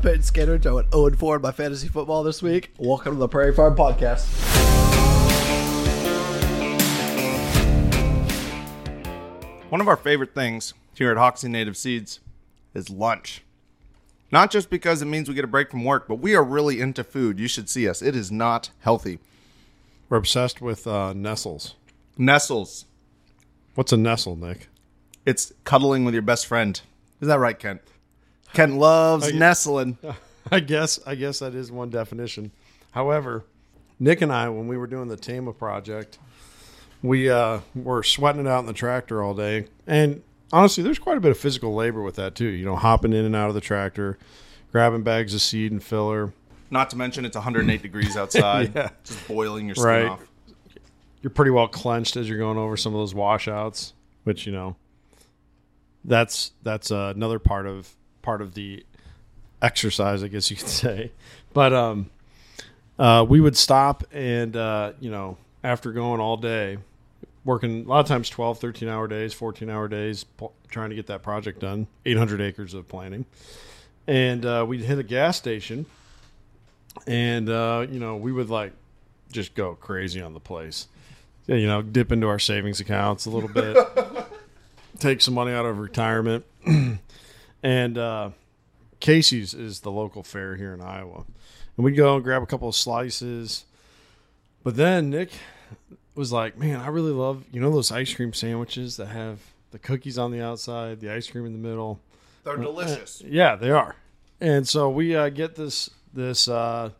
I'm Peyton Skinner. I went 0 4 in my fantasy football this week. Welcome to the Prairie Farm Podcast. One of our favorite things here at Hoksey Native Seeds is lunch. Not just because it means we get a break from work, but we are really into food. You should see us. It is not healthy. We're obsessed with uh, nestles. Nestles. What's a nestle, Nick? It's cuddling with your best friend. Is that right, Kent? Kent loves nestling. I guess I guess that is one definition. However, Nick and I, when we were doing the Tama project, we uh, were sweating it out in the tractor all day, and honestly, there's quite a bit of physical labor with that too. You know, hopping in and out of the tractor, grabbing bags of seed and filler. Not to mention it's 108 degrees outside. Yeah. Just boiling your skin Right. off. You're pretty well clenched as you're going over some of those washouts, which you know, that's that's uh, another part of part of the exercise, I guess you could say. But um, uh, we would stop and uh, you know, after going all day, working a lot of times 12, 13 hour days, 14 hour days, trying to get that project done, 800 acres of planting. And uh, we'd hit a gas station and, uh, you know, we would like just go crazy on the place. You know, dip into our savings accounts a little bit, take some money out of retirement. and uh, Casey's is the local fair here in Iowa. And we'd go and grab a couple of slices. But then Nick was like, man, I really love, you know, those ice cream sandwiches that have the cookies on the outside, the ice cream in the middle. They're delicious. Yeah, they are. And so we uh, get this this uh,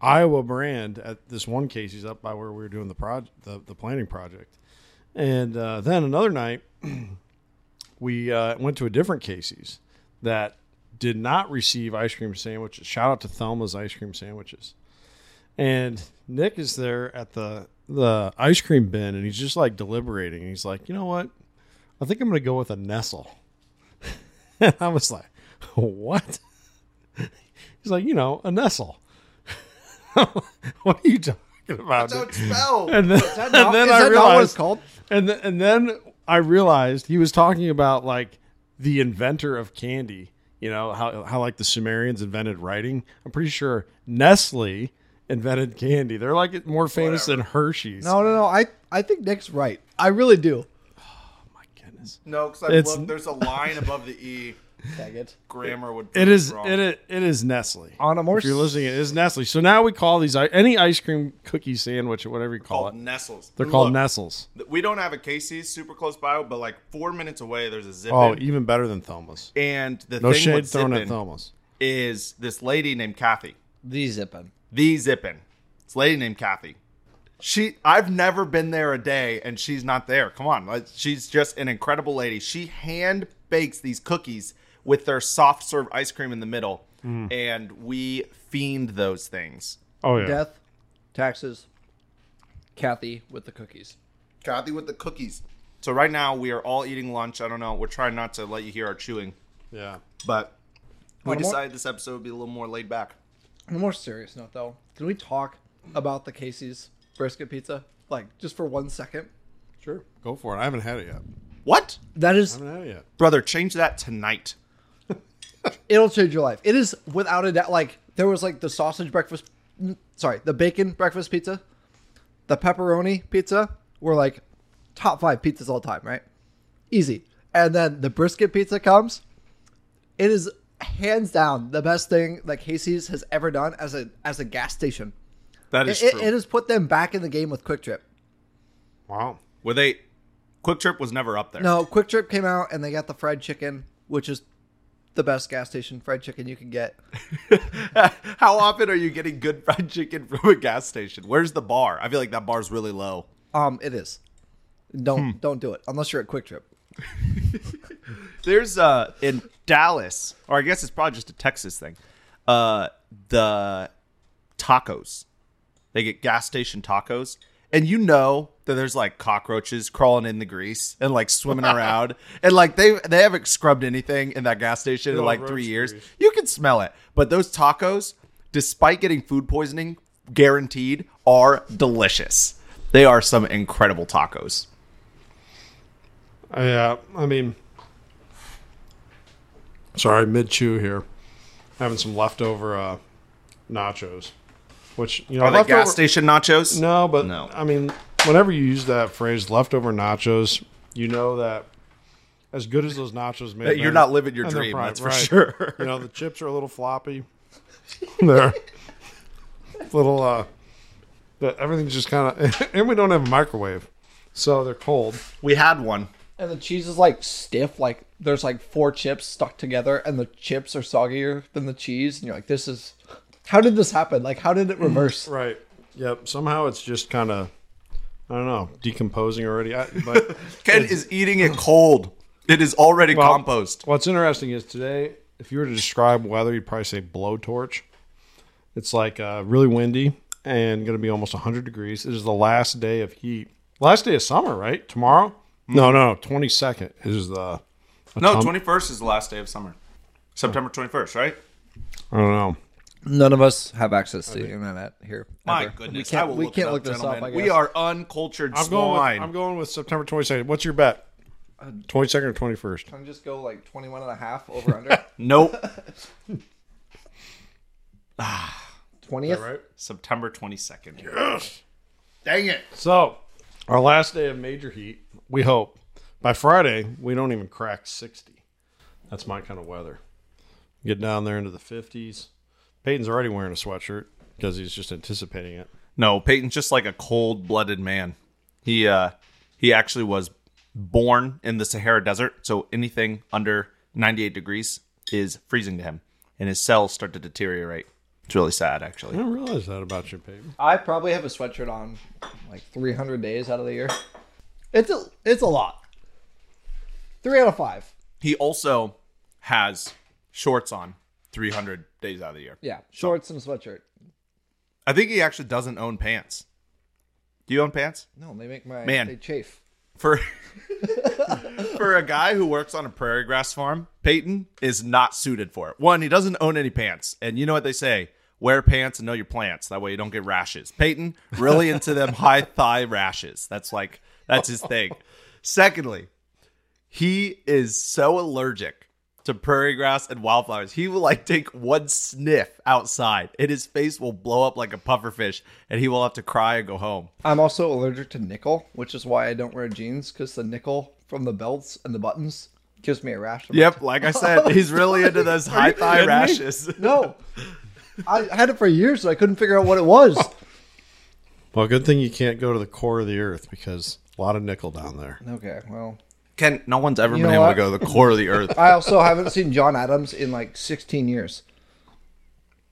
Iowa brand at this one Casey's up by where we were doing the project, the, the planning project. And uh, then another night, we uh, went to a different Casey's that did not receive ice cream sandwiches. Shout out to Thelma's ice cream sandwiches. And Nick is there at the the ice cream bin, and he's just like deliberating. He's like, you know what? I think I'm going to go with a Nestle. and I was like, what? He's like, you know, a Nestle. what are you talking about? That's how it's spelled. and then, and then I that not what it's realized, called? and and then I realized he was talking about like the inventor of candy. You know how how like the Sumerians invented writing. I'm pretty sure Nestle invented candy. They're like more famous than Hershey's. No, no, no. I, I think Nick's right. I really do. Oh my goodness. No, because It's- looked, there's a line above the E. Dang it. Grammar would. It wrong. it, is- it is Nestle. On a more if you're listening, it is Nestle. So now we call these any ice cream cookie sandwich or whatever you call called it. Nestles. They're called Look, Nestles. We don't have a Casey's super close by, but like four minutes away, there's a zip. Oh, even better than Thelma's. and the No thing shade with thrown at Zippin Thelma's. is this lady named Kathy. The zippin. The Zippin. It's a lady named Kathy. She, I've never been there a day, and she's not there. Come on, she's just an incredible lady. She hand bakes these cookies with their soft serve ice cream in the middle, mm-hmm. and we fiend those things. Oh yeah. Death, taxes, Kathy with the cookies. Kathy with the cookies. So right now we are all eating lunch. I don't know. We're trying not to let you hear our chewing, Yeah. but we On a more- decided this episode would be a little more laid back. On a more serious note, though, can we talk about the Casey's brisket pizza? Like, just for one second? Sure. Go for it. I haven't had it yet. What, That is, I haven't had it yet. brother? Change that tonight. It'll change your life. It is without a doubt. Like, there was like the sausage breakfast, sorry, the bacon breakfast pizza, the pepperoni pizza were like top five pizzas all time, right? Easy. And then the brisket pizza comes. It is hands down the best thing that Casey's has ever done as a as a gas station. That is it, true. it has put them back in the game with QuikTrip. Wow. Were they, QuikTrip was never up there. No, QuikTrip came out and they got the fried chicken, which is the best gas station fried chicken you can get. How often are you getting good fried chicken from a gas station? Where's the bar? I feel like that bar's really low. Um, it is. Don't don't do it unless you're at QuikTrip. There's uh in Dallas, or I guess it's probably just a Texas thing. Uh, the tacos. They get gas station tacos, and you know that there's like cockroaches crawling in the grease and like swimming around, and like they they haven't scrubbed anything in that gas station in like three years. grease. You can smell it, but those tacos, despite getting food poisoning guaranteed, are delicious. They are some incredible tacos. Yeah. I mean, sorry, mid chew here. having some leftover uh, nachos, which you know Are they leftover- gas station nachos? No, but No. I mean, whenever you use that phrase "leftover nachos," you know that as good as those nachos may, you're been- not living your and they're dream, fried, that's for right. sure. You know, the chips are a little floppy. They're little. uh But everything's just kind of, and we don't have a microwave, so they're cold. We had one. And the cheese is like stiff, like there's like four chips stuck together, and the chips are soggier than the cheese, and you're like, this is. How did this happen? Like, how did it reverse? Right. Yep. Somehow it's just kind of, I don't know, decomposing already. I, but Ken is eating it cold. It is already Well, compost. What's interesting is today, if you were to describe weather, you'd probably say blowtorch. It's like uh, really windy and going to be almost 100 degrees. It is the last day of heat. Last day of summer, right? Tomorrow? No, no, 22nd is the. No, 21st is the last day of summer. September 21st, right? I don't know. None of us have access to the internet here. My ever. goodness. we can't, will we look can't it up, look this up. I guess. We are uncultured I'm going, with. I'm going with September 22nd. What's your bet? Uh, 22nd or 21st? Can we just go like 21 and a half over under Nope. 20th? Right. September 22nd. Yes. Dang it. So, our last day of major heat, we hope. By Friday, we don't even crack 60. That's my kind of weather. Get down there into the 50s. Peyton's already wearing a sweatshirt because he's just anticipating it. No, Peyton's just like a cold-blooded man. He uh he actually was born in the Sahara Desert, so anything under 98 degrees is freezing to him, and his cells start to deteriorate. It's really sad, actually. I actually. didn't realize that about you, Peyton. I probably have a sweatshirt on like 300 days out of the year. It's a, it's a lot. Three out of five. He also has shorts on 300 days out of the year. Yeah, shorts and a sweatshirt. I think he actually doesn't own pants. Do you own pants? No, they make my Man. they chafe. For for a guy who works on a prairie grass farm, Peyton is not suited for it. One, he doesn't own any pants, and you know what they say: wear pants and know your plants. That way you don't get rashes. Peyton really into them high thigh rashes. That's like that's his thing. Secondly, he is so allergic to prairie grass and wildflowers. He will like take one sniff outside, and his face will blow up like a puffer fish, and he will have to cry and go home. I'm also allergic to nickel, which is why I don't wear jeans because the nickel from the belts and the buttons gives me a rash. Yep, like I said, he's really into those high thigh kidding me? rashes. No, I had it for years, so I couldn't figure out what it was. Well, good thing you can't go to the core of the earth because a lot of nickel down there. Okay, well, Ken, no one's ever You been know able to go to the core of the earth. I also haven't seen John Adams in like 16 years.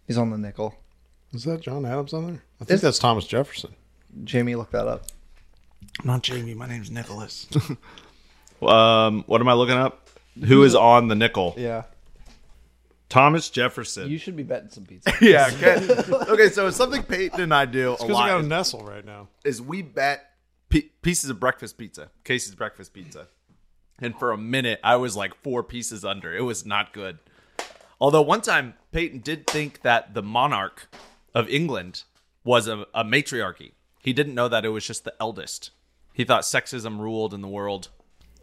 He's on the nickel. Is that John Adams on there? I think Is- that's Thomas Jefferson. Jamie, look that up. I'm not Jamie. My name's Nicholas. um, what am I looking up? Who is on the nickel? Yeah, Thomas Jefferson. you should be betting some pizza. yeah. Ken. okay, so it's something Peyton and I do a Because I got a lot nestle right now. is we bet p- pieces of breakfast pizza, Casey's breakfast pizza, and for a minute I was like four pieces under. It was not good. Although one time Peyton did think that the monarch of England was a, a matriarchy. He didn't know that it was just the eldest. He thought sexism ruled in the world.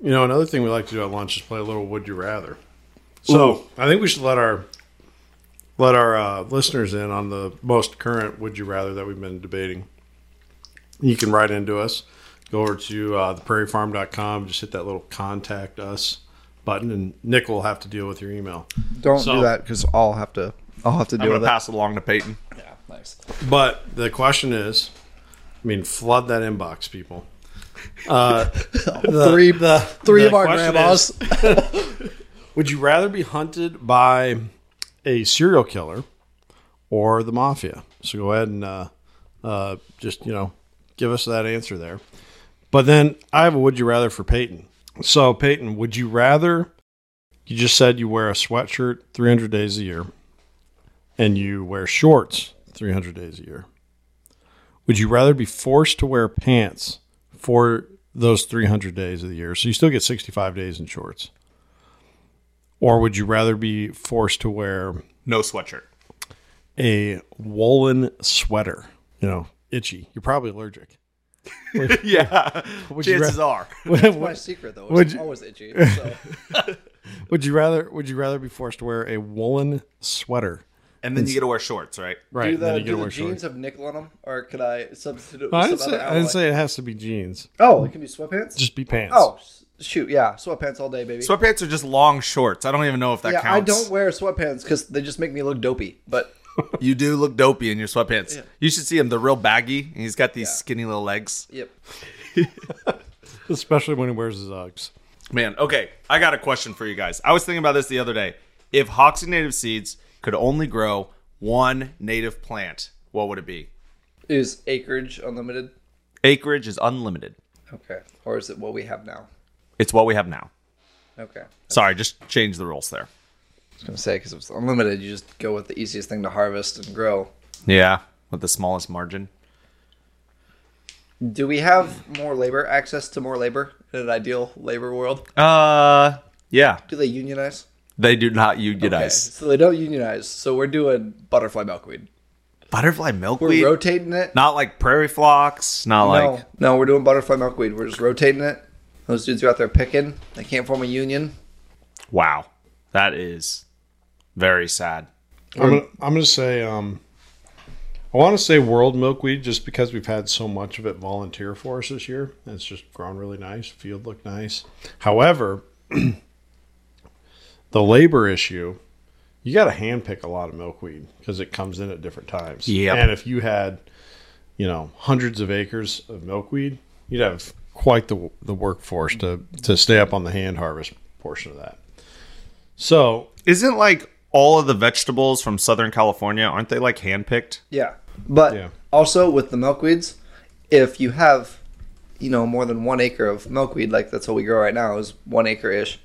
You know, another thing we like to do at lunch is play a little Would You Rather. So I think we should let our let our uh, listeners in on the most current Would You Rather that we've been debating. You can write into us. Go over to uh, theprairiefarm.com. Just hit that little contact us button, and Nick will have to deal with your email. Don't So- do that because I'll have to. I'll have to I'm deal with to it. pass it along to Peyton. Yeah, nice. But the question is, I mean, flood that inbox, people. Uh, the- three, the- three the of our grandmas. is, would you rather be hunted by a serial killer or the mafia? So go ahead and uh, uh, just you know give us that answer there. But then I have a would you rather for Peyton. So Peyton, would you rather? You just said you wear a sweatshirt 300 days a year, and you wear shorts 300 days a year. Would you rather be forced to wear pants for those 300 days of the year? So you still get 65 days in shorts. Or would you rather be forced to wear No sweatshirt. a woolen sweater? You know, itchy. You're probably allergic. Yeah. Would you Chances ra- are. That's my secret though. Would It's you- always itchy. So. Would you rather? Would you rather be forced to wear a woolen sweater? And then you get to wear shorts, right? Right. do then the, you get do to the wear jeans shorts. have nickel on them, or could I substitute it with I didn't, say, I didn't say it has to be jeans. Oh, it can be sweatpants. Just be pants. oh, shoot, yeah, sweatpants all day, baby. Sweatpants are just long shorts. I don't even know if that yeah, counts. I don't wear sweatpants because they just make me look dopey. But You do look dopey in your sweatpants. Yeah. You should see him. They're real baggy. And he's got these Yeah. skinny little legs. yep, especially when he wears his Uggs. Man, okay. I got a question for you guys. I was thinking about this the other day. If Hoksey Native Seeds could only grow one native plant, what would it be? is acreage unlimited? Acreage is unlimited. Okay, or is it what we have now? It's what we have now. Okay, Sorry, just change the rules there. Was gonna say because if it's unlimited, you just go with the easiest thing to harvest and grow. Yeah, with the smallest margin. Do we have more labor access to more labor in an ideal labor world? Uh, yeah. Do they unionize? They do not Okay, unionize. so they don't unionize. So we're doing butterfly milkweed. Butterfly milkweed. We're rotating it. not like prairie phlox. Not no, like no, we're doing butterfly milkweed. We're just rotating it. Those dudes are out there picking. They can't form a union. wow. That is very sad. I'm gonna, I'm gonna say um, I want to say whorled milkweed just because we've had so much of it volunteer for us this year. It's just grown really nice. Field looked nice. However, the labor issue, you got to hand pick a lot of milkweed because it comes in at different times. Yep. And if you had, you know, hundreds of acres of milkweed, you'd have quite the the workforce to to stay up on the hand harvest portion of that. So Isn't like all of the vegetables from Southern California aren't they like handpicked? Yeah, but Yeah. also with the milkweeds, if you have, you know, more than one acre of milkweed, like that's what we grow right now is one acre ish.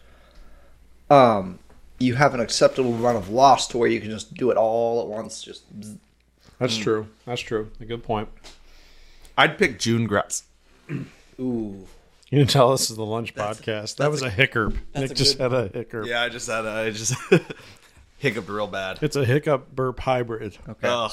Um, you have an acceptable amount of loss to where you can just do it all at once. Just bzz. that's true. That's true. A good point. I'd pick June grass. ooh, You can tell this is the lunch podcast. That was a, hiccup. Nick a just good- had a hiccup. Yeah, I just had a, I just hiccuped real bad. It's a hiccup burp hybrid. okay, Ugh,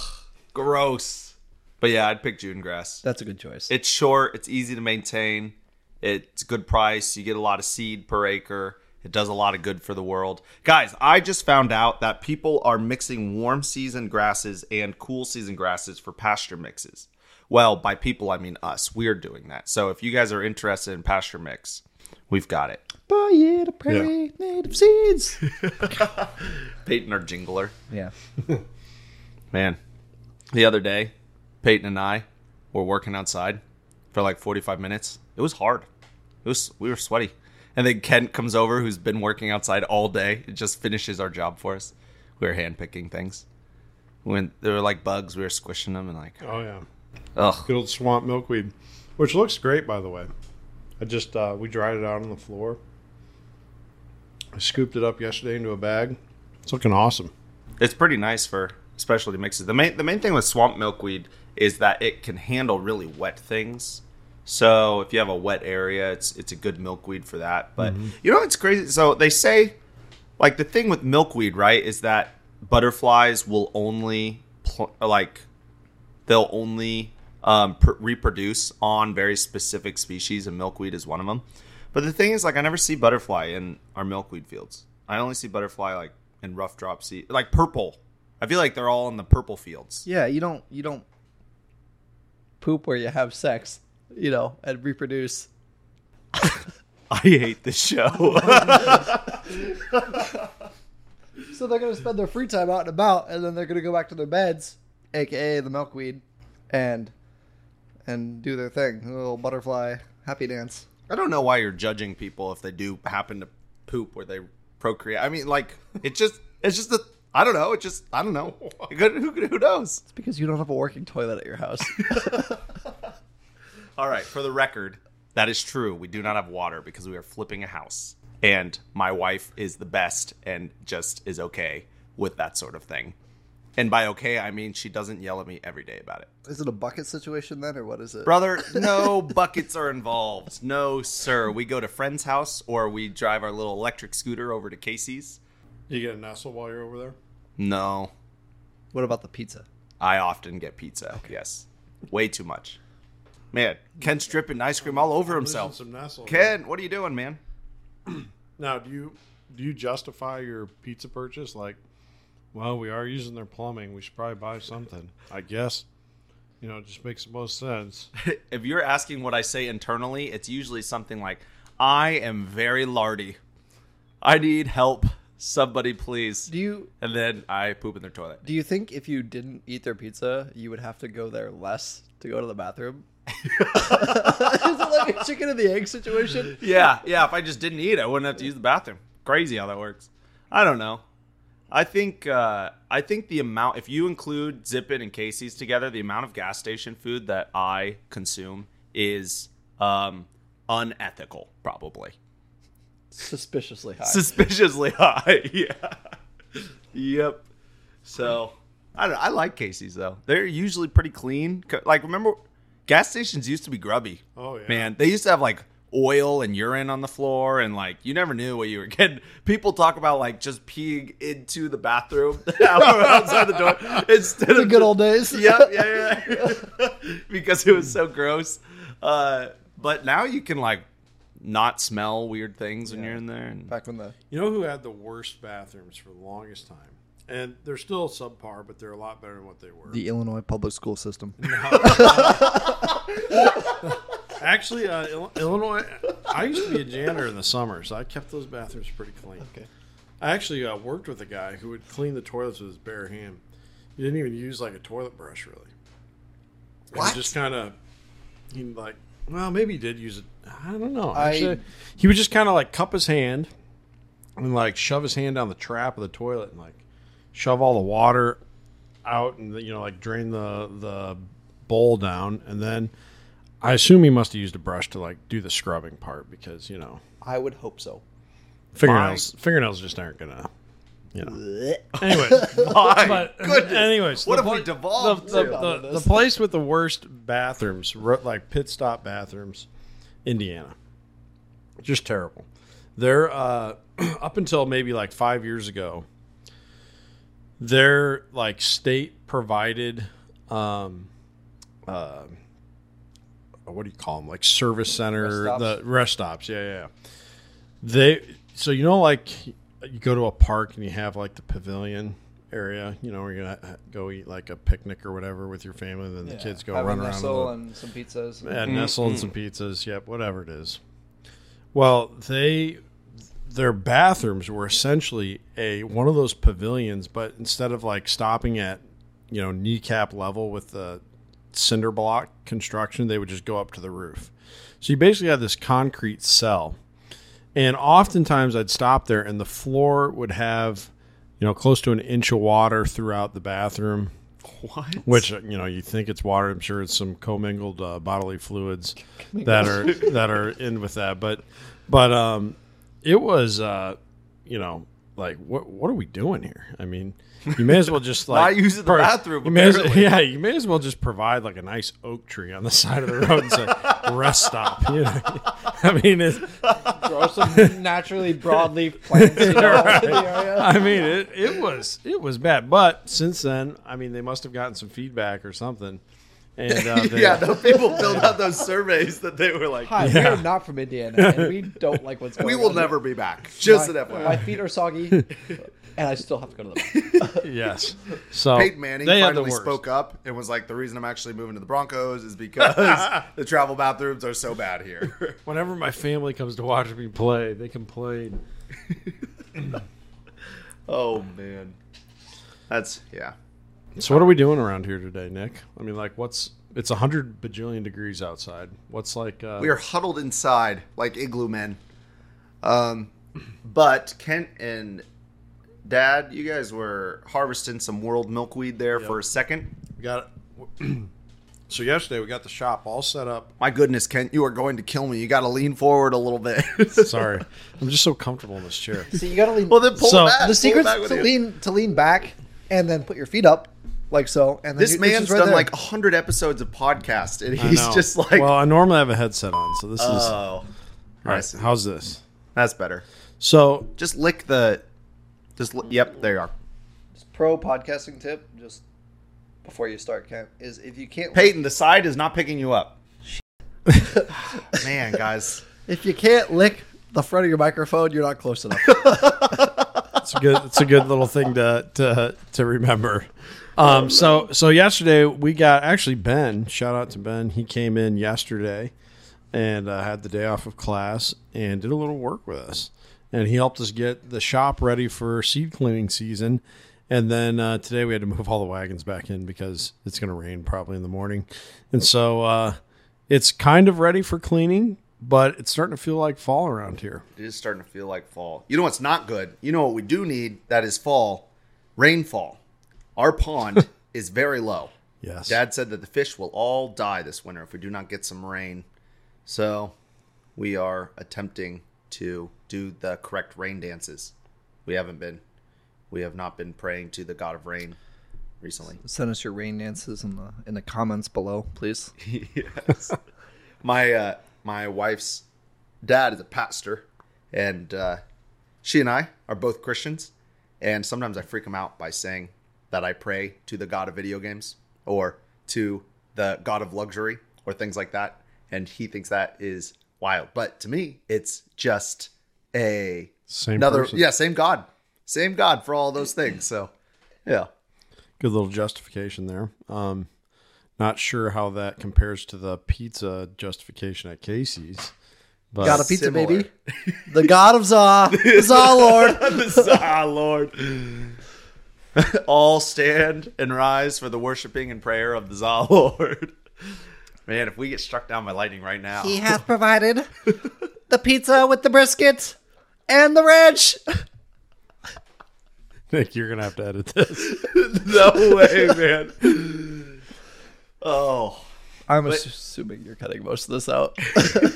gross. But yeah, I'd pick June grass. that's a good choice. It's short. It's easy to maintain. It's a good price. You get a lot of seed per acre. It does a lot of good for the world. Guys, I just found out that people are mixing warm season grasses and cool season grasses for pasture mixes. Well, by people, I mean us. We're doing that. So if you guys are interested in pasture mix, we've got it. Buy it a prairie native seeds. Peyton, our jingler. yeah, Man, the other day, Peyton and I were working outside for like 45 minutes. It was hard. It was we were sweaty. And then Kent comes over who's been working outside all day. It just finishes our job for us. We were hand picking things. When there were like bugs, we were squishing them and like Oh yeah, ugh. good old swamp milkweed, which looks great by the way. I just uh, we dried it out on the floor. I scooped it up yesterday into a bag. It's looking awesome. It's pretty nice for specialty mixes. The main the main thing with swamp milkweed is that it can handle really wet things. So if you have a wet area, it's it's a good milkweed for that. But you know it's crazy. So they say, like the thing with milkweed, right, is that butterflies will only pl- like they'll only um, pr- reproduce on very specific species, and milkweed is one of them. But the thing is, like, I never see butterfly in our milkweed fields. I only see butterfly like in rough drop seed, like purple. I feel like they're all in the purple fields. yeah. You don't you don't poop where you have sex, you know, and reproduce. I hate this show. So they're gonna spend their free time out and about, and then they're gonna go back to their beds, aka the milkweed, and and do their thing, a little butterfly happy dance. I don't know why you're judging people if they do happen to poop where they procreate. I mean, like, it just, it's just a, I don't know. It just, I don't know. Could- who, who knows? It's because you don't have a working toilet at your house. All right, for the record, that is true. We do not have water because we are flipping a house. And my wife is the best and just is okay with that sort of thing. And by okay, I mean she doesn't yell at me every day about it. is it a bucket situation then, or what is it? Brother, no buckets are involved. No, sir. We go to friend's house or we drive our little electric scooter over to Casey's. You get a nestle while you're over there. No, What about the pizza? I often get pizza. Yes. Way too much. Man, Ken's dripping ice cream all over himself. Some nestle. Ken, what are you doing, man? Now, do you do you justify your pizza purchase like, well, we are using their plumbing. We should probably buy something. I guess. You know, it just makes the most sense. if you're asking what I say internally, it's usually something like, "I am very lardy. I need help. Somebody please." Do you And then I poop in their toilet. do you think if you didn't eat their pizza, you would have to go there less to go to the bathroom? Is it like a chicken and the egg situation? Yeah, yeah. If I just didn't eat, I wouldn't have to use the bathroom. Crazy how that works. I don't know. I think uh, I think the amount if you include Zippin and Casey's together, the amount of gas station food that I consume is um, unethical, probably Suspiciously high. suspiciously high. yeah. Yep. So I don't. I like Casey's though. They're usually pretty clean. Like remember, gas stations used to be grubby. Oh, yeah. man. They used to have like oil and urine on the floor, and like you never knew what you were getting. People talk about like just peeing into the bathroom outside the door instead the of good old days. Yep, yeah, yeah. because it was so gross. Uh, but now you can like not smell weird things when you're in there. And Back when the You know who had the worst bathrooms for the longest time? And they're still subpar, but they're a lot better than what they were. the Illinois public school system. Actually, uh, Ill- Illinois, I used to be a janitor in the summer, so I kept those bathrooms pretty clean. Okay. I actually uh, worked with a guy who would clean the toilets with his bare hand. He didn't even use like a toilet brush, really. He What? just kind of, he like, well, maybe he did use it. I don't know. I- Actually, he would just kind of like cup his hand and like shove his hand down the trap of the toilet and like shove all the water out and you know like drain the the bowl down and then I assume he must have used a brush to like do the scrubbing part because you know I would hope so. fingernails fingernails just aren't gonna you know anyway My but goodness. anyways what the have we pla- devolved the, to? the, the, the place with the worst bathrooms ro- like pit stop bathrooms Indiana just terrible they're uh up until maybe like five years ago they're like state provided um uh what do you call them like service center Rest the rest stops yeah yeah yeah. they so you know like you go to a park and you have like the pavilion area you know where you're gonna uh, go eat like a picnic or whatever with your family and then the kids go Have a run around in Nestle the- and some pizzas. yeah, mm-hmm. nestle and some pizzas. Yep, whatever it is. Well, they their bathrooms were essentially a one of those pavilions, but instead of like stopping at you know kneecap level with the cinder block construction, they would just go up to the roof. So you basically had this concrete cell, and oftentimes I'd stop there, and the floor would have you know close to an inch of water throughout the bathroom what? which you know you think it's water. I'm sure it's some commingled uh, bodily fluids that are that are in with that. But but um, it was uh, you know like what what are we doing here? I mean, you may as well just like Not using the bathroom, You may as, yeah, you may as well just provide like a nice oak tree on the side of the road and say rest stop. You know, I mean, it, Grow some naturally broadleaf plants you know, in the area. I mean, it, it was it was bad. But since then, I mean, they must have gotten some feedback or something. And uh, they, yeah, no people filled out those surveys that they were like, "Hi, we are not from Indiana, and we don't like what's going on. "We on. will here. never be back." Just my, an FYI. my feet are soggy, and I still have to go to the bathroom. yes. So Peyton Manning they had the finally spoke up and was like, "The reason I'm actually moving to the Broncos is because the travel bathrooms are so bad here." Whenever my family comes to watch me play, they complain. oh man, that's yeah. So what are we doing around here today, Nick? I mean, like, what's it's a hundred bajillion degrees outside. What's like? Uh, We are huddled inside like igloo men. Um, but Kent and Dad, you guys were harvesting some whorled milkweed there for a second. we got. it. so yesterday we got the shop all set up. My goodness, Kent, you are going to kill me. You got to lean forward a little bit. Sorry, I'm just so comfortable in this chair. See, you gotta lean. well, then pull So- it back. the Pull it secret's back with to you. lean to lean back and then put your feet up like so. And This man's is right done there. like hundred episodes of podcast, and he's just like, well, I normally have a headset on, so this is. "Oh, all I right, see. how's this? that's better." So Just lick the. Just li- yep, there you are. pro podcasting tip. Just before you start, Kent, is if you can't Peyton, the side is not picking you up. Man, guys. if you can't lick the front of your microphone, you're not close enough. It's a good. It's a good little thing to to to remember. Um. So so yesterday we got actually Ben. Shout out to Ben. He came in yesterday and uh, had the day off of class and did a little work with us. And he helped us get the shop ready for seed cleaning season. And then uh, today we had to move all the wagons back in because it's going to rain probably in the morning. And so uh, it's kind of ready for cleaning, but it's starting to feel like fall around here. It is starting to feel like fall. You know what's not good? You know what we do need that is fall? Rainfall. Our pond is very low. Yes. Dad said that the fish will all die this winter if we do not get some rain. So we are attempting to do the correct rain dances. We haven't been. We have not been praying to the God of Rain recently. Send us your rain dances in the in the comments below, please. yes. My uh, my wife's dad is a pastor, and uh, she and I are both Christians. And sometimes I freak him out by saying that I pray to the God of video games or to the God of luxury or things like that, and he thinks that is wild. But to me, it's just a Same another person. yeah same God, same God for all those things. So yeah. Good little justification there. Um, not sure how that compares to the pizza justification at Casey's. But Got a pizza, Similar. baby. The God of Za, Za Lord. ah, Lord. All stand and rise for the worshiping and prayer of the Zah Lord. Man, if we get struck down by lightning right now, He hath provided the pizza with the brisket and the ranch. Nick, you're gonna have to edit this. no way, man. Oh, I'm assuming you're cutting most of this out.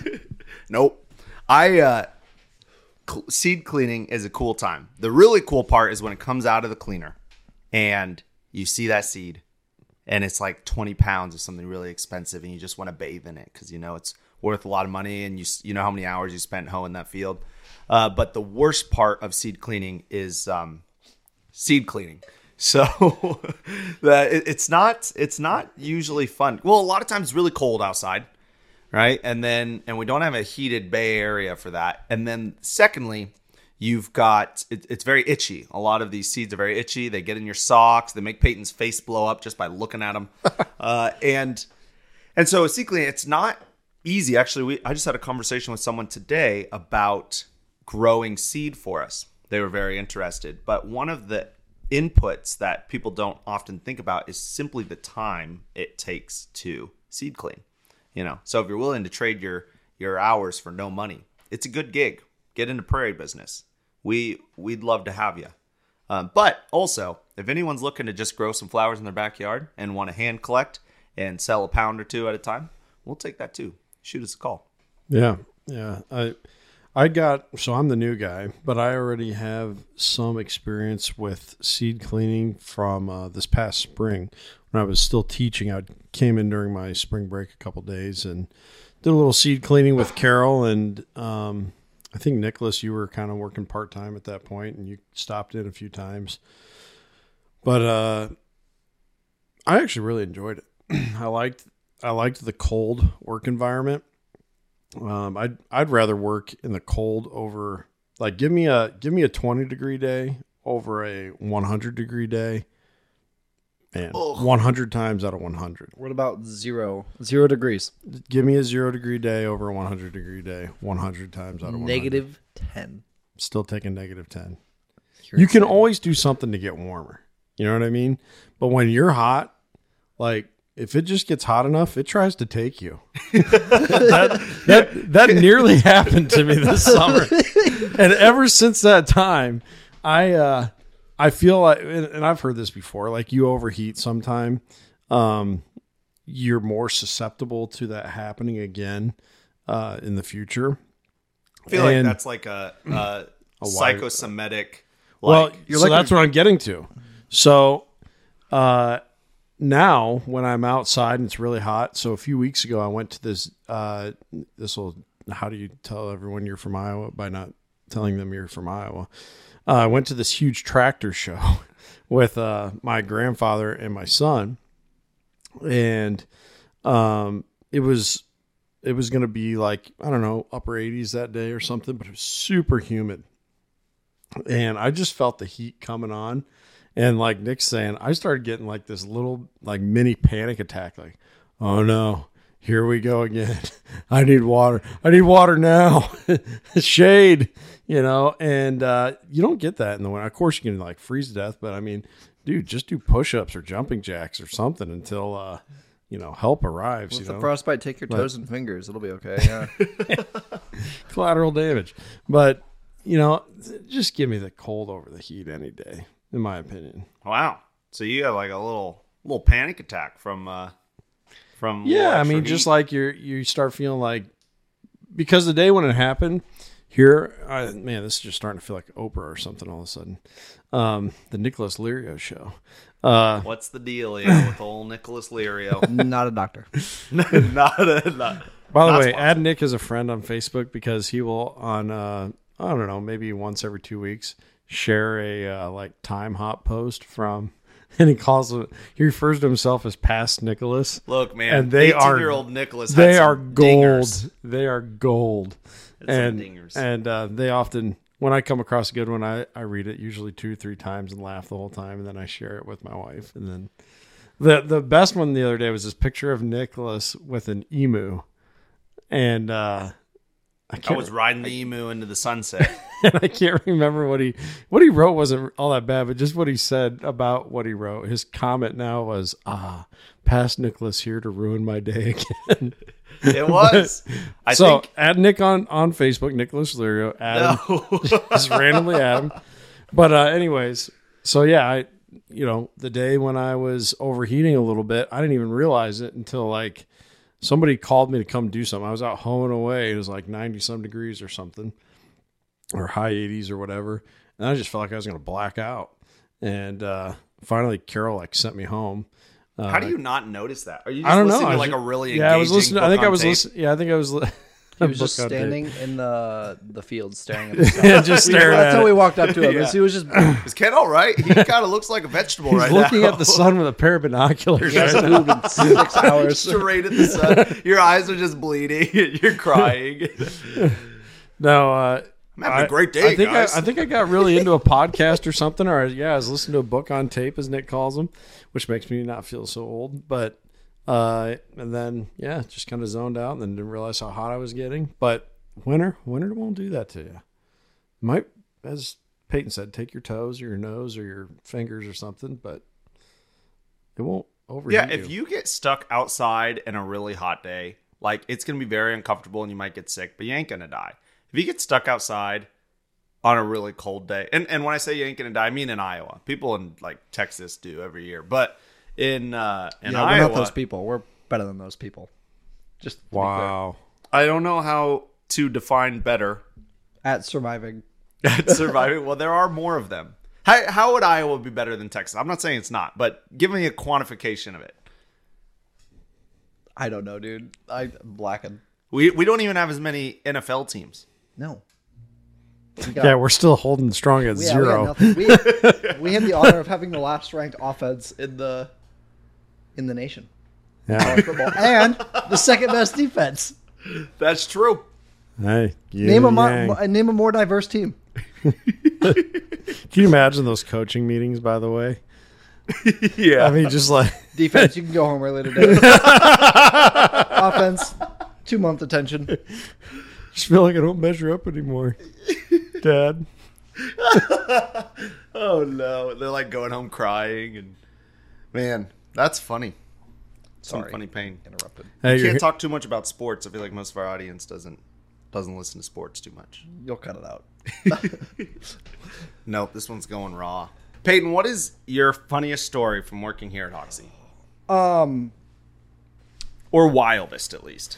nope. I uh, cl- seed cleaning is a cool time. The really cool part is when it comes out of the cleaner, and you see that seed, and it's like 20 pounds of something really expensive, and you just want to bathe in it because you know it's worth a lot of money, and you you know how many hours you spent hoeing that field. Uh, but the worst part of seed cleaning is um, seed cleaning. So that it, it's not it's not usually fun. Well, a lot of times it's really cold outside, right? And then and we don't have a heated bay area for that. And then secondly, you've got it, it's very itchy. A lot of these seeds are very itchy. They get in your socks. They make Peyton's face blow up just by looking at them. uh, and and so seed it's not easy. Actually, we I just had a conversation with someone today about growing seed for us. They were very interested. But one of the inputs that people don't often think about is simply the time it takes to seed clean. You know, so if you're willing to trade your your hours for no money, it's a good gig. Get into prairie business. We we'd love to have you. Um, but also, if anyone's looking to just grow some flowers in their backyard and want to hand collect and sell a pound or two at a time, we'll take that too. Shoot us a call. Yeah, yeah. I I got so I'm the new guy, but I already have some experience with seed cleaning from uh, this past spring when I was still teaching. I came in during my spring break a couple days and did a little seed cleaning with Carol and um, I think Nicholas, you were kind of working part time at that point, and you stopped in a few times. But uh, I actually really enjoyed it. I liked I liked the cold work environment. Um, I'd I'd rather work in the cold over like give me a give me a twenty degree day over a one hundred degree day. Man, Ugh. one hundred times out of one hundred. What about zero? Zero degrees. Give me a zero degree day over a one hundred degree day. One hundred times out of 100. Negative 10. Still taking negative ten. You're you can insane. always do something to get warmer. You know what I mean? But when you're hot, like if it just gets hot enough, it tries to take you. that, that that nearly happened to me this summer, and ever since that time, I uh, I feel like, and and I've heard this before, like you overheat sometime, um, you're more susceptible to that happening again uh, in the future. I feel like that's like a, a, wide- psychosomatic. Well, Like, You're so like that's what I'm getting to. So, uh, now when I'm outside and it's really hot, so a few weeks ago I went to this. Uh, this will. How do you tell everyone you're from Iowa by not telling them you're from Iowa? Uh, I went to this huge tractor show with uh, my grandfather and my son, and um, it was it was going to be like I don't know upper 80s that day or something, but it was super humid, and I just felt the heat coming on, and like Nick's saying, I started getting like this little like mini panic attack, like, oh no, here we go again. I need water. I need water now. Shade, you know, and uh, you don't get that in the winter. Of course, you can like freeze to death, but I mean, dude, just do push ups or jumping jacks or something until, uh, you know, help arrives. With you the know, frostbite, take your toes and fingers. It'll be okay. Yeah. collateral damage. But, you know, just give me the cold over the heat any day, in my opinion. Wow. So you have like a little little panic attack from uh from Yeah, I extra mean, just like you're you start feeling like because the day when it happened here, I, man, this is just starting to feel like Oprah or something all of a sudden. Um, the Nicholas Lirio show. Uh, what's the deal here with old Nicholas Lirio? Not a doctor. not a, not, by the Not way, sponsored. add Nick as a friend on Facebook because he will on uh, I don't know maybe once every two weeks share a uh, like time hop post from. And he calls him, He refers to himself as past Nicholas. Look, man, And they are- year old Nicholas. they are gold. dingers. They are gold. Had and and uh, they often when I come across a good one, I, I read it usually two three times and laugh the whole time, and then I share it with my wife. And then the the best one the other day was this picture of Nicholas with an emu, and uh, I I was riding the emu into the sunset. I can't remember what he what he wrote wasn't all that bad, but just what he said about what he wrote. His comment now was, "Ah, past Nicholas here to ruin my day again." it was. I so think. add Nick on on Facebook, Nicholas Lirio. No. just randomly add him. But uh, anyways, so yeah, I you know the day when I was overheating a little bit, I didn't even realize it until like somebody called me to come do something. I was out hoeing away. It was like ninety some degrees or something, or high eighties or whatever, and I just felt like I was going to black out. And uh, finally, Carol like sent me home. Uh, How do you not notice that? Are you just I don't know. listening I to was like a ju- really yeah. I was engaging listening. I think I was listening. Yeah, I think I was. Li- He was just book tape. standing in the the field, staring at the sun. Yeah, just staring That's at how we walked up to him. Yeah. He was just Is Ken all right? He kind of looks like a vegetable He's right looking now. at the sun with a pair of binoculars. he hasn't moved in six hours. straight at the sun. Your eyes are just bleeding. You're crying. no, uh, I'm having a I- great day, I think guys. I, I think I got really into a podcast or something, or yeah, I was listening to a book on tape, as Nick calls them, which makes me not feel so old. But uh, and then yeah, just kind of zoned out, and then didn't realize how hot I was getting. But winter, winter won't do that to you. Might, as Peyton said, take your toes or your nose or your fingers or something, but it won't overheat Yeah, if you get stuck outside in a really hot day, like it's gonna be very uncomfortable and you might get sick, but you ain't gonna die. If you get stuck outside on a really cold day, and, and when I say you ain't gonna die, I mean in Iowa. People in like Texas do every year, but in uh, in yeah, we're Iowa, not those people. We're better than those people. Just to be clear. wow. I don't know how to define better at surviving. at surviving. well, there are more of them. How, how would Iowa be better than Texas? I'm not saying it's not, but give me a quantification of it. I don't know, dude. I'm blackened. We we don't even have as many NFL teams. No. We got- Yeah, we're still holding strong at we- zero. We, had we, we had the honor of having the last ranked offense in the in the nation. yeah. football, and the second best defense. That's true. Hey, Name a and mo- name a more diverse team. Can you imagine those coaching meetings? By the way, Yeah. I mean, just like Defense, you can go home early today. Offense, two month detention. Just feel like I don't measure up anymore, Dad. oh no, they're like going home crying and man, that's funny. Some Sorry. funny pain. Interrupted. Hey, You can't talk too much about sports. I feel like most of our audience doesn't doesn't listen to sports too much. You'll cut it out. Nope, this one's going raw. Peyton, what is your funniest story from working here at Hoksey? Um. Or wildest, at least.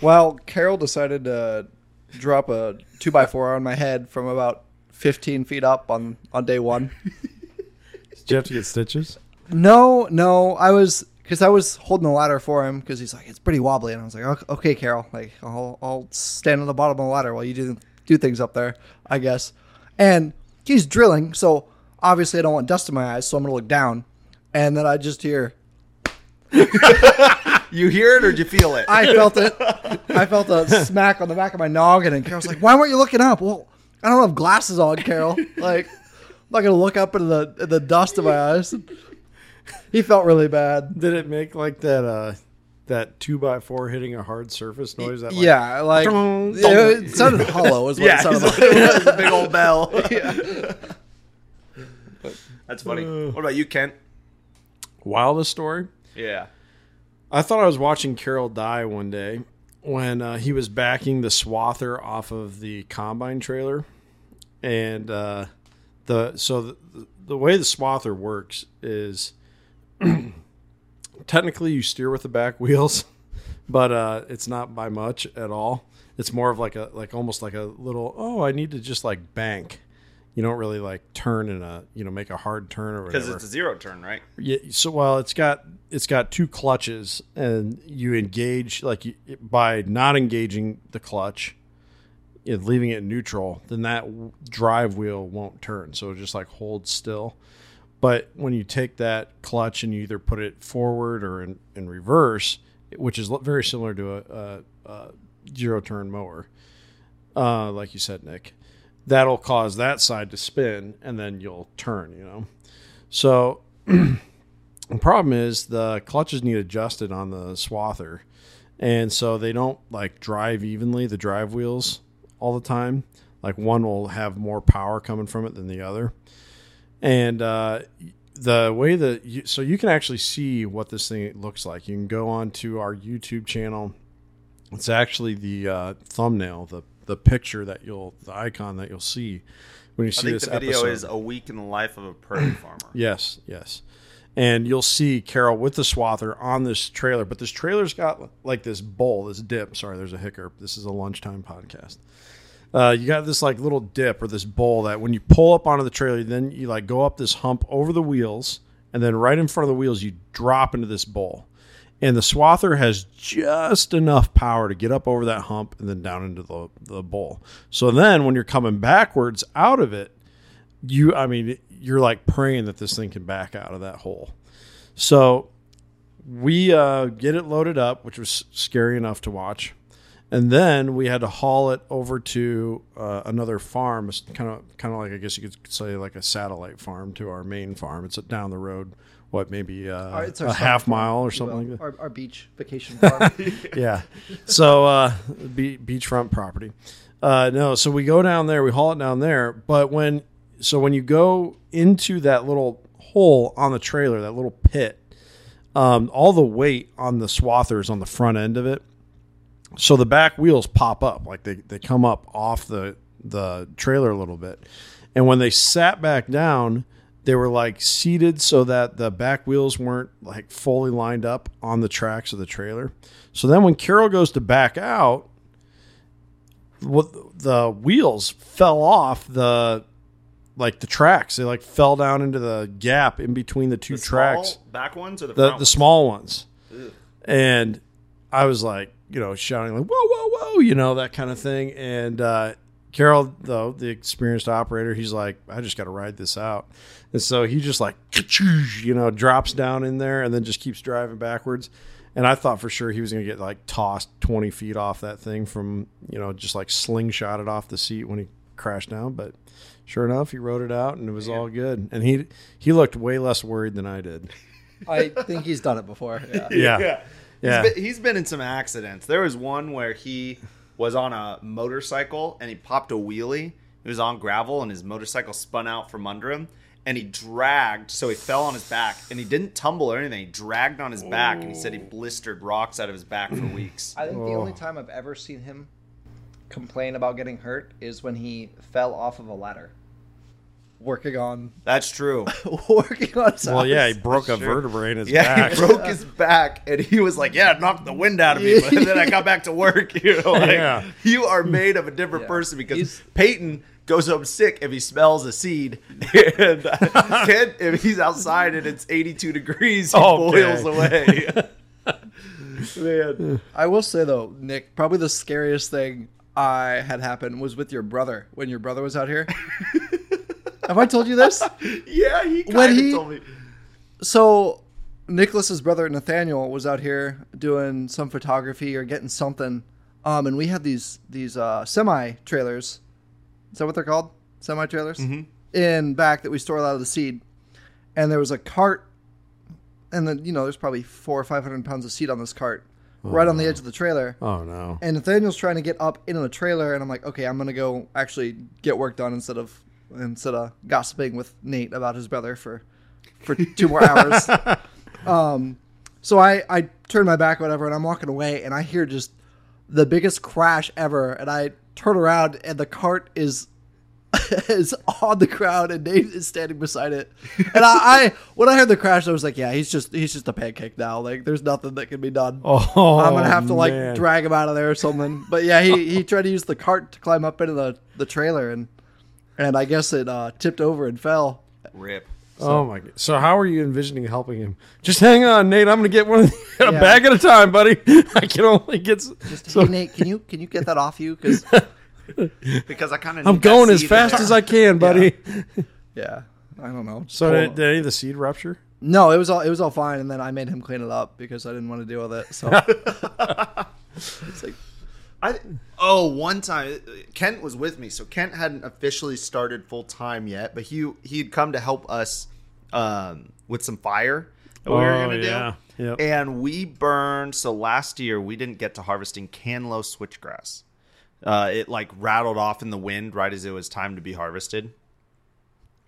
Well, Carol decided to drop a two by four on my head from about fifteen feet up on on day one. did you have to get stitches? No, no, I was because I was holding the ladder for him because he's like it's pretty wobbly, and I was like, "Ok- okay, Carol, like I'll I'll stand on the bottom of the ladder while you do do things up there, I guess. And he's drilling, so obviously I don't want dust in my eyes, so I'm gonna look down, and then I just hear. You hear it or do you feel it? I felt it. I felt a smack on the back of my noggin, and Carol's like, "Why weren't you looking up?" Well, I don't have glasses on, Carol. Like, I'm not gonna look up into the in the dust of my eyes. He felt really bad. Did it make like that uh that two by four hitting a hard surface noise? That like, yeah, like Dong, it, dong. it sounded hollow. Is what yeah, it sounded it's like. it's a big old bell. yeah. That's funny. What about you, Kent? wildest story. Yeah. I thought I was watching Carol die one day when uh, he was backing the swather off of the combine trailer, and uh, the so the, the way the swather works is technically you steer with the back wheels, but uh, it's not by much at all. It's more of like a like almost like a little oh I need to just like bank. You don't really like turn in a you know make a hard turn or Because it's a zero turn, right? Yeah, so well, it's got it's got two clutches, and you engage like you, by not engaging the clutch, and leaving it neutral, then that drive wheel won't turn, so it just like holds still. But when you take that clutch and you either put it forward or in, in reverse, which is very similar to a, a, a zero turn mower, uh, like you said, Nick, that'll cause that side to spin, and then you'll turn. You know, so the problem is the clutches need adjusted on the swather, and so they don't like drive evenly. The drive wheels all the time. Like one will have more power coming from it than the other, and uh, the way that you, so you can actually see what this thing looks like. You can go on to our YouTube channel. It's actually the uh, thumbnail, the the picture that you'll, the icon that you'll see when you I see think this the video episode. is a week in the life of a prairie farmer. Yes, yes. And you'll see Carol with the swather on this trailer, but this trailer's got like this bowl, this dip. Sorry, there's a hiccup. This is a lunchtime podcast. Uh, you got this like little dip or this bowl that when you pull up onto the trailer, then you like go up this hump over the wheels, and then right in front of the wheels, you drop into this bowl. And the swather has just enough power to get up over that hump and then down into the, the bowl. So then when you're coming backwards out of it, you i mean you're like praying that this thing can back out of that hole. So we uh, get it loaded up which was scary enough to watch. And then we had to haul it over to uh, another farm. Kind of kind of like i guess you could say like a satellite farm to our main farm. It's down the road what maybe uh, Our- a summer half mile or something like that Our, our beach vacation farm. yeah. So uh, be- beachfront property. Uh, no, so we go down there, we haul it down there. But when so when you go into that little hole on the trailer, that little pit, um, all the weight on the swathers on the front end of it. So the back wheels pop up, like they, they come up off the the trailer a little bit. And when they sat back down, they were like seated so that the back wheels weren't like fully lined up on the tracks of the trailer. So then when Carol goes to back out, what the wheels fell off the like the tracks. They like fell down into the gap in between the two The tracks back ones or the, the front the ones? small ones. And I was like, you know, shouting like, "Whoa, whoa, whoa!" You know that kind of thing. And uh, Carol, though the experienced operator, he's like, "I just got to ride this out." And so he just like, you know, drops down in there and then just keeps driving backwards. And I thought for sure he was going to get like tossed twenty feet off that thing from you know just like slingshotted off the seat when he crashed down, but. Sure enough, he rode it out and it was all good. And he he looked way less worried than I did. I think he's done it before. Yeah. Yeah. yeah. Yeah. He's been, he's been in some accidents. There was one where he was on a motorcycle and he popped a wheelie. He was on gravel and his motorcycle spun out from under him and he dragged. So he fell on his back and he didn't tumble or anything. He dragged on his back and he said he blistered rocks out of his back for weeks. I think the only time I've ever seen him complain about getting hurt is when he fell off of a ladder. Working on That's true. working on his Well, yeah, he house. broke a Sure. vertebrae in his Yeah, back. he broke his back, and he was like, "Yeah, it knocked the wind out of me." But then I got back to work. You know, like, Yeah. you are made of a different Yeah. person because He's- Peyton goes home sick if he smells a seed, and uh, Kent, if he's outside and it's 82 degrees, he Okay. boils away. Man, I will say though, Nick, probably the scariest thing I had happen was with your brother when your brother was out here. Have I told you this? yeah, he When kind of he- told me. So Nicholas's brother Nathaniel was out here doing some photography or getting something, um, and we had these these uh, semi trailers. Is that what they're called? Semi trailers in back that we store a lot of the seed, and there was a cart, and then you know there's probably four or five hundred pounds of seed on this cart, right on the edge of the trailer. Oh no. And Nathaniel's trying to get up into the trailer, and I'm like, okay, I'm gonna go actually get work done instead of instead of gossiping with Nate about his brother for for two more hours. um, so I I turn my back, or whatever, and I'm walking away, and I hear just the biggest crash ever, and I turn around, and the cart is is on the ground, and Nate is standing beside it. And I, I when I heard the crash, I was like, yeah, he's just he's just a pancake now. Like, there's nothing that can be done. Oh, I'm gonna have to like drag him out of there or something. But yeah, he, he tried to use the cart to climb up into the, the trailer and and I guess it uh, tipped over and fell. Rip. Oh my god! So how are you envisioning helping him? Just hang on, Nate. I'm gonna get one of the, a bag at a time, buddy. I can only get. Just so hey Nate, can you can you get that off you? Because Because I kind of I'm going as fast as I can, buddy. yeah, I don't know. Just So did, did any of the seed rupture? no, it was all it was all fine, and then I made him clean it up because I didn't want to deal with it. So it's like I oh one time Kent was with me, so Kent hadn't officially started full time yet, but he he had come to help us um, with some fire that we were Oh, gonna yeah. do, Yep. and we burned. So last year we didn't get to harvesting Kanlow switchgrass. Uh, it like rattled off in the wind right as it was time to be harvested,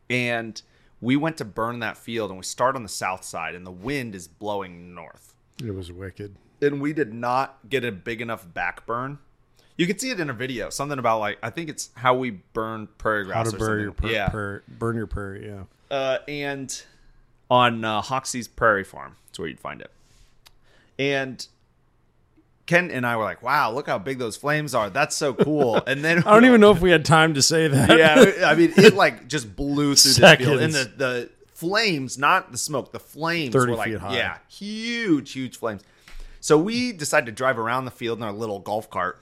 and we went to burn that field, and we start on the south side, and the wind is blowing north It was wicked. and we did not get a big enough back burn. You can see it in a video. Something about like I think it's how we burn prairie grass. How to or burn your per- yeah, burn your prairie? Yeah. uh, and on uh, Hoksey's Prairie Farm, that's where you'd find it. And Kent and I were like, "Wow, look how big those flames are! That's so cool!" And then I don't even know if we had time to say that. yeah, I mean, it like just blew through the field, and the the flames, not the smoke, the flames 30 were like feet high. yeah, huge, huge flames. So we decided to drive around the field in our little golf cart,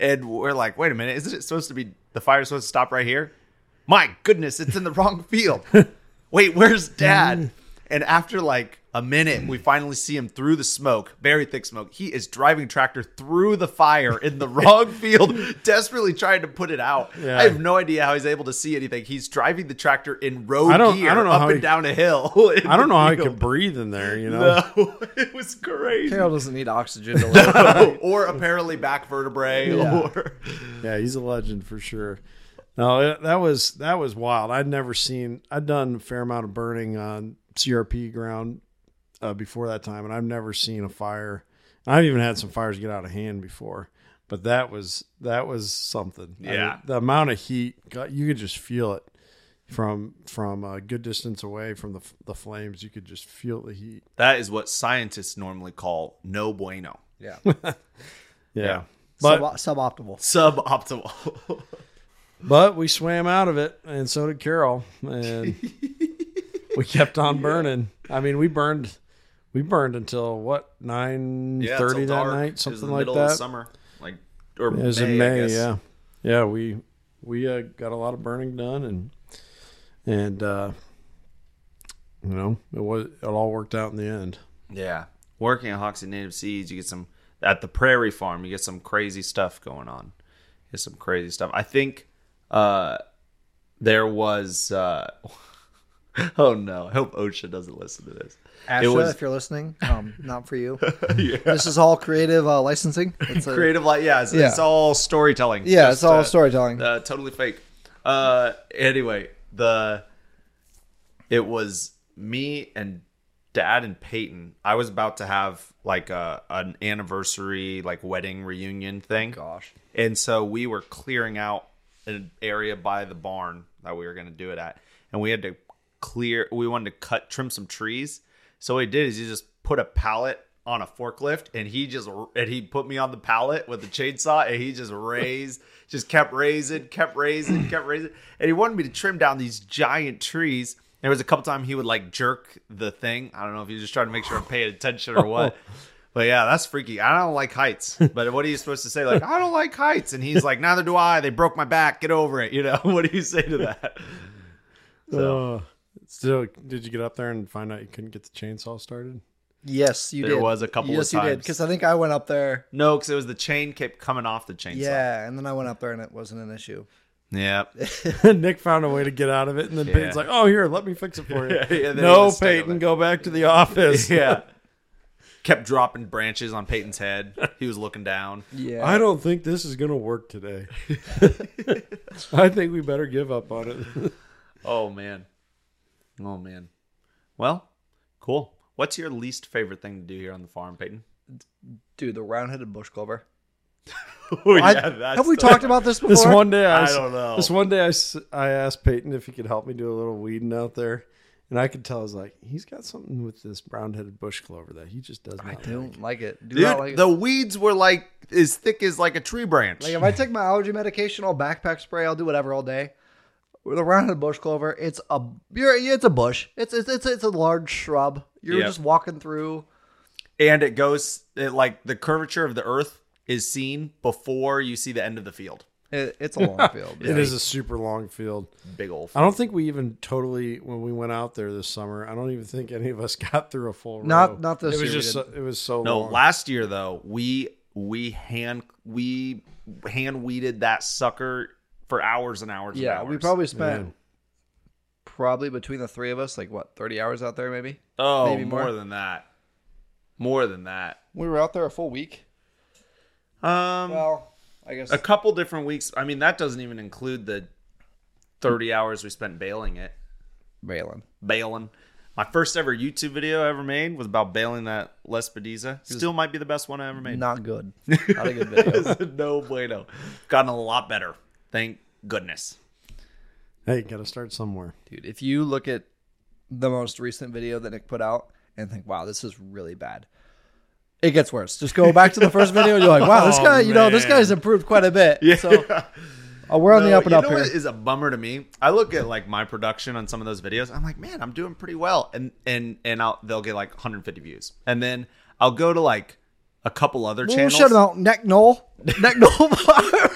and we're like, wait a minute, isn't it supposed to be the fire's supposed to stop right here? My goodness, it's in the wrong field. Wait, where's Dad? Mm. And after like a minute, we finally see him through the smoke, very thick smoke. He is driving tractor through the fire in the wrong field, desperately trying to put it out. Yeah. I have no idea how he's able to see anything. He's driving the tractor in road I don't- gear I don't know up how and he- down a hill. I don't the know how he field. could breathe in there. You know. No, it was crazy. Carol doesn't need oxygen to live. or apparently back vertebrae, Yeah. or Yeah, he's a legend for sure. No, uh, that was that was wild. I'd never seen. I'd done a fair amount of burning on CRP ground uh, before that time, and I've never seen a fire. I've even had some fires get out of hand before, but that was that was something. I mean, Yeah. the amount of heat, God, you could just feel it from from a good distance away from the the flames. You could just feel the heat. that is what scientists normally call no bueno, Yeah, Yeah, but Sub, suboptimal. suboptimal. But we swam out of it, and so did Carol, and we kept on burning. I mean, we burned, we burned until what nine Yeah, thirty that dark. night, It was something the like middle Of that. summer, like or It was May, in May, yeah, yeah. We we uh, got a lot of burning done, and and uh, you know it was it all worked out in the end. Yeah. Working at Hoksey Native Seeds, you get some at the Prairie Farm, you get some crazy stuff going on. You get some crazy stuff. I think uh there was uh Oh no, I hope OSHA doesn't listen to this. OSHA, was- if you're listening, um, not for you. This is all creative uh, licensing. It's a, Creative like yeah, it's, Yeah. it's all storytelling. yeah, Just, it's all uh, storytelling. uh, totally fake. Uh, anyway, the it was me and Dad and Peyton. I was about to have like a an anniversary, like wedding reunion thing. Gosh. And so we were clearing out an area by the barn that we were going to do it at, and we had to clear. We wanted to cut, trim some trees. So what he did is he just put a pallet on a forklift, and he just and he put me on the pallet with the chainsaw, and he just raised, just kept raising, kept raising, kept raising, and he wanted me to trim down these giant trees. There was a couple times he would like jerk the thing. I don't know if he was just trying to make sure I'm paying attention or what. But yeah, that's freaky. I don't like heights. But what are you supposed to say? Like, I don't like heights. And he's like, neither do I. They broke my back. Get over it. You know, what do you say to that? So, Still, did you get up there and find out you couldn't get the chainsaw started? Yes, you There did. There was a couple of Yes, you did. times. Because I think I went up there. No, because it was the chain kept coming off the chainsaw. Yeah, and then I went up there and it wasn't an issue. Yeah. Nick found a way to get out of it, and then Yeah. Peyton's like, "Oh, here, let me fix it for you." Yeah, yeah, no, was stuck on Peyton, go back to the office. yeah. Kept dropping branches on Peyton's head. He was looking down. Yeah. I don't think this is gonna work today. I think we better give up on it. Oh man. Oh man. Well, cool. What's your least favorite thing to do here on the farm, Peyton? Dude, the round-headed bush clover. Oh I- have we talked about this before? this one day, I don't know. This one day, I, s- I asked Peyton if he could help me do a little weeding out there, and I could tell I was like, he's got something with this brown-headed bush clover that he just does not. I like. don't like it. Do Dude, not like it. the weeds were like as thick as like a tree branch. Like if I take my allergy medication, I'll backpack spray, I'll do whatever all day. With a bush clover, it's a you're, it's a bush. It's it's it's, it's a large shrub. You're Yep. just walking through. and it goes it, like the curvature of the earth is seen before you see the end of the field. It, it's a long field. It is a super long field. Big old. I don't think we even totally when we went out there this summer. I don't even think any of us got through a full Not- row. not this It was year we just so, it was so No, long. last year though, we we hand we hand weeded that sucker for hours and hours. and Yeah, we probably spent Man. probably between the three of us, like what, thirty hours out there, maybe. oh maybe more. more. than that, more than that. We were out there a full week. Um, Well, I guess a couple different weeks. I mean, that doesn't even include the thirty hours we spent baling it, Balin. baling. My first ever YouTube video I ever made was about baling that Lespedeza. Still might be the best one I ever made. Not good. Not a good video. no bueno. Gotten a lot better. Thank goodness. Hey, got to start somewhere. Dude, if you look at the most recent video that Nick put out and think, wow, this is really bad. It gets worse. Just go back to the first video and you're like, wow, this Oh, guy, you know, this guy's improved quite a bit. Yeah. So uh, we're on the up and you up know here. what is a bummer to me? I look at like my production on some of those videos. I'm like, man, I'm doing pretty well, and and and I'll, they'll get like 150 views, and then I'll go to like a couple other Well, channels. shut him out. Neck Knoll. Neck Knoll Bars.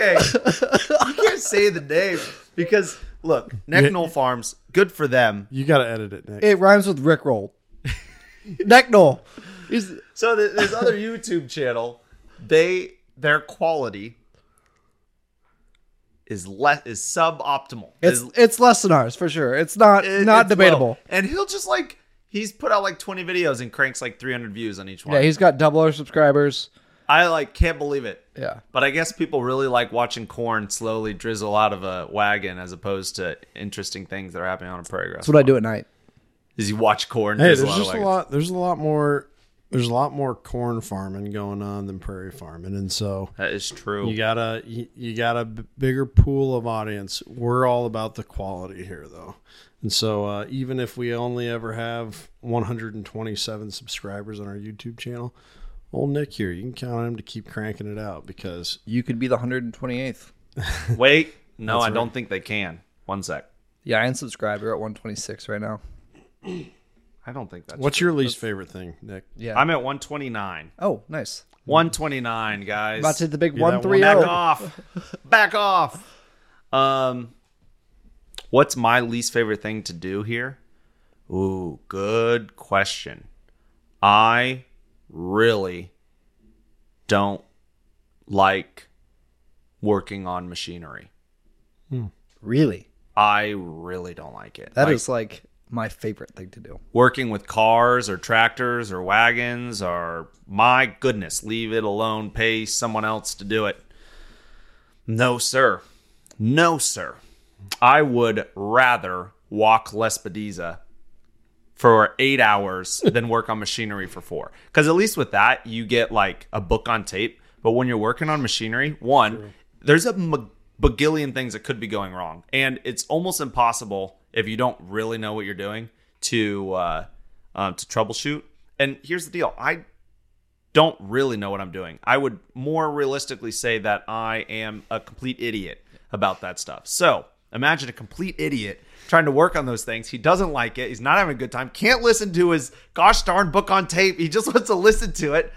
Okay, you can't say the name because look, Neck Yeah. Farms, good for them. You got to edit it, Nick. it rhymes with Rick Roll. Neck He's, So th- this other YouTube channel, they their quality is less is suboptimal. it's Is- it's less than ours for sure. It's not it- not it's debatable. low. And he'll just like he's put out like 20 videos and cranks like 300 views on each one. Yeah, he's got double our subscribers. I like can't believe it. Yeah. But I guess people really like watching corn slowly drizzle out of a wagon as opposed to interesting things that are happening on a prairie grass. That's what I do at night. Is you watch corn hey, drizzle there's out of just a lot. There's a lot more. There's a lot more corn farming going on than prairie farming, and so That is true. you got a you, you got a b- bigger pool of audience. We're all about the quality here, though, and so uh, even if we only ever have 127 subscribers on our YouTube channel, old Nick here, you can count on him to keep cranking it out because You could be the 128th. Wait, no, I right. don't think they can. One sec. Yeah, I unsubscribed. You're at 126 right now. I don't think that's. what's true. your least favorite thing, Nick? Yeah. I'm at 129. oh, nice. 129, guys. About to hit the big Yeah, that one- 130. Back off. Back off. Um, what's my least favorite thing to do here? Ooh, good question. I really don't like working on machinery. Hmm. Really? I really don't like it. That Like, is like my favorite thing to do. working with cars or tractors or wagons or my goodness, leave it alone, pay someone else to do it. No, sir. No, sir. I would rather walk Lespedeza for eight hours than work on machinery for four. Because at least with that, you get like a book on tape. But when you're working on machinery, one, there's a m- bagillion things that could be going wrong. And it's almost impossible if you don't really know what you're doing to uh, um, to troubleshoot. And here's the deal: I don't really know what I'm doing. I would more realistically say that I am a complete idiot about that stuff. So imagine a complete idiot trying to work on those things. He doesn't like it. He's not having a good time. Can't listen to his gosh darn book on tape. He just wants to listen to it.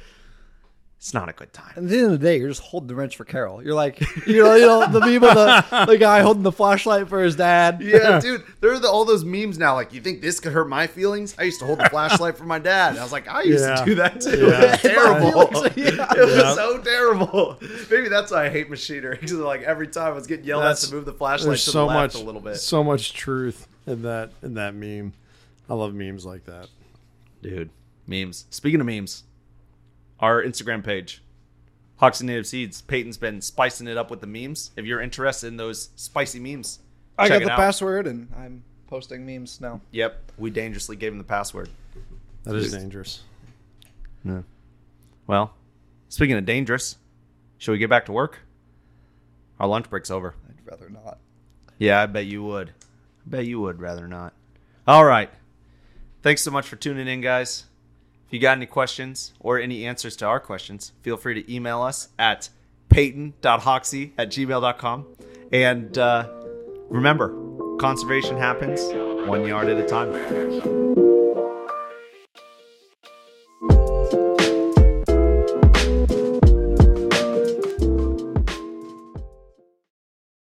It's not a good time. At the end of the day, you're just holding the wrench for Carol. You're like, you know, you know the meme of the, the guy holding the flashlight for his dad. Yeah, dude. There are the, all those memes now. Like, you think this could hurt my feelings? I used to hold the flashlight for my dad. And I was like, I used Yeah. to do that too. Yeah. It was terrible. Feelings, yeah. It was Yeah. so terrible. Maybe that's why I hate machinery. Because like every time I was getting yelled That's- at to move the flashlight There's to so the left much a little bit. so much truth in that in that meme. I love memes like that. Dude, memes. Speaking of memes, our Instagram page, Hoksey Native Seeds. Peyton's been spicing it up with the memes. If you're interested in those spicy memes, I got it the out. password and I'm posting memes now. Yep, we dangerously gave him the password. That is dangerous. Yeah. Well, speaking of dangerous, should we get back to work? Our lunch break's over. I'd rather not. Yeah, I bet you would. I bet you would rather not. All right. Thanks so much for tuning in, guys. If you got any questions or any answers to our questions, feel free to email us at peyton.hoksey at gmail.com. And uh, remember, conservation happens one yard at a time.